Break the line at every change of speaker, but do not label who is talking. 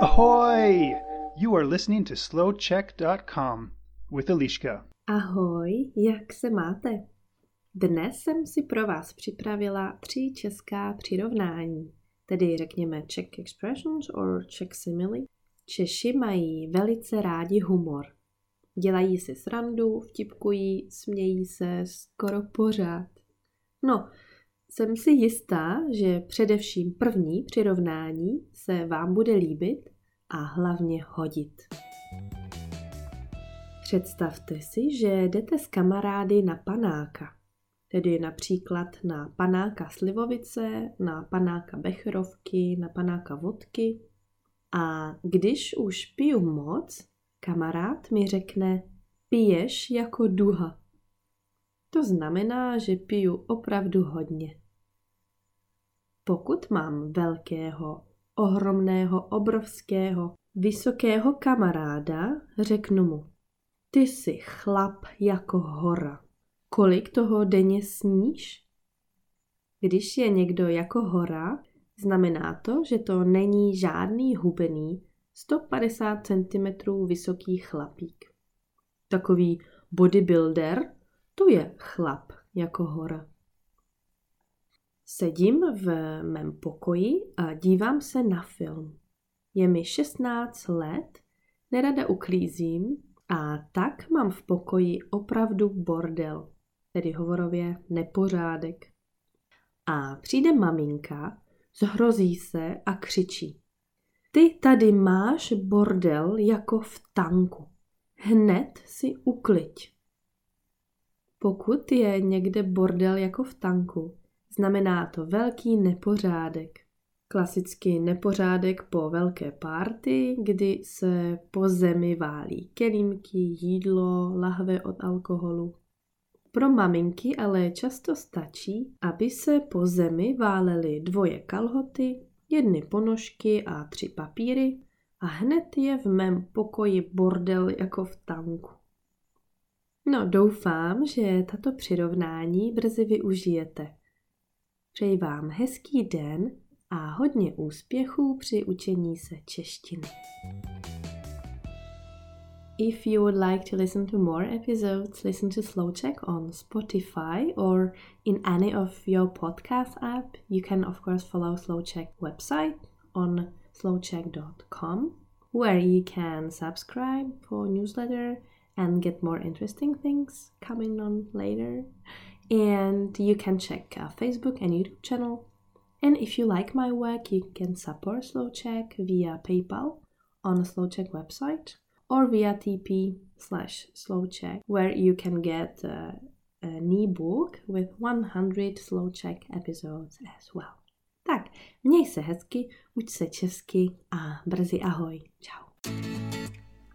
Ahoy! You are listening to slowcheck.com with Eliška.
Ahoj, jak se máte? Dnes jsem si pro vás připravila tři česká přirovnání, tedy řekněme Czech expressions or Czech simile. Češi mají velice rádi humor. Dělají si srandu, vtipkují, smějí se skoro pořád. No, jsem si jistá, že především první přirovnání se vám bude líbit a hlavně hodit. Představte si, že jdete s kamarády na panáka, tedy například na panáka slivovice, na panáka becherovky, na panáka vodky. A když už piju moc, kamarád mi řekne, piješ jako duha. To znamená, že piju opravdu hodně. Pokud mám velkého, ohromného, obrovského, vysokého kamaráda, řeknu mu, ty jsi chlap jako hora. Kolik toho denně sníš? Když je někdo jako hora, znamená to, že to není žádný hubený 150 cm vysoký chlapík. Takový bodybuilder, to je chlap jako hora. Sedím v mém pokoji a dívám se na film. Je mi 16 let, nerada uklízím a tak mám v pokoji opravdu bordel, tedy hovorově nepořádek. A přijde maminka, zhrozí se a křičí. Ty tady máš bordel jako v tanku. Hned si ukliď. Pokud je někde bordel jako v tanku, znamená to velký nepořádek. Klasicky nepořádek po velké párty, kdy se po zemi válí kelímky, jídlo, lahve od alkoholu. Pro maminky ale často stačí, aby se po zemi válely dvoje kalhoty, jedny ponožky a tři papíry a hned je v mém pokoji bordel jako v tanku. No, doufám, že tato přirovnání brzy využijete. Přeji vám hezký den a hodně úspěchů při učení se češtiny. If you would like to listen to more episodes, listen to Slow Check on Spotify or in any of your podcast app. You can of course follow Slow Check website on slowcheck.com where you can subscribe for newsletter and get more interesting things coming on later. And you can check our Facebook and YouTube channel. And if you like my work, you can support Slowcheck via PayPal on the Slowcheck website or via TP slash Slowcheck, where you can get uh, an ebook with 100 Slowcheck episodes as well. Tak, měj se hezky, uč se česky a brzy ahoj. Ciao.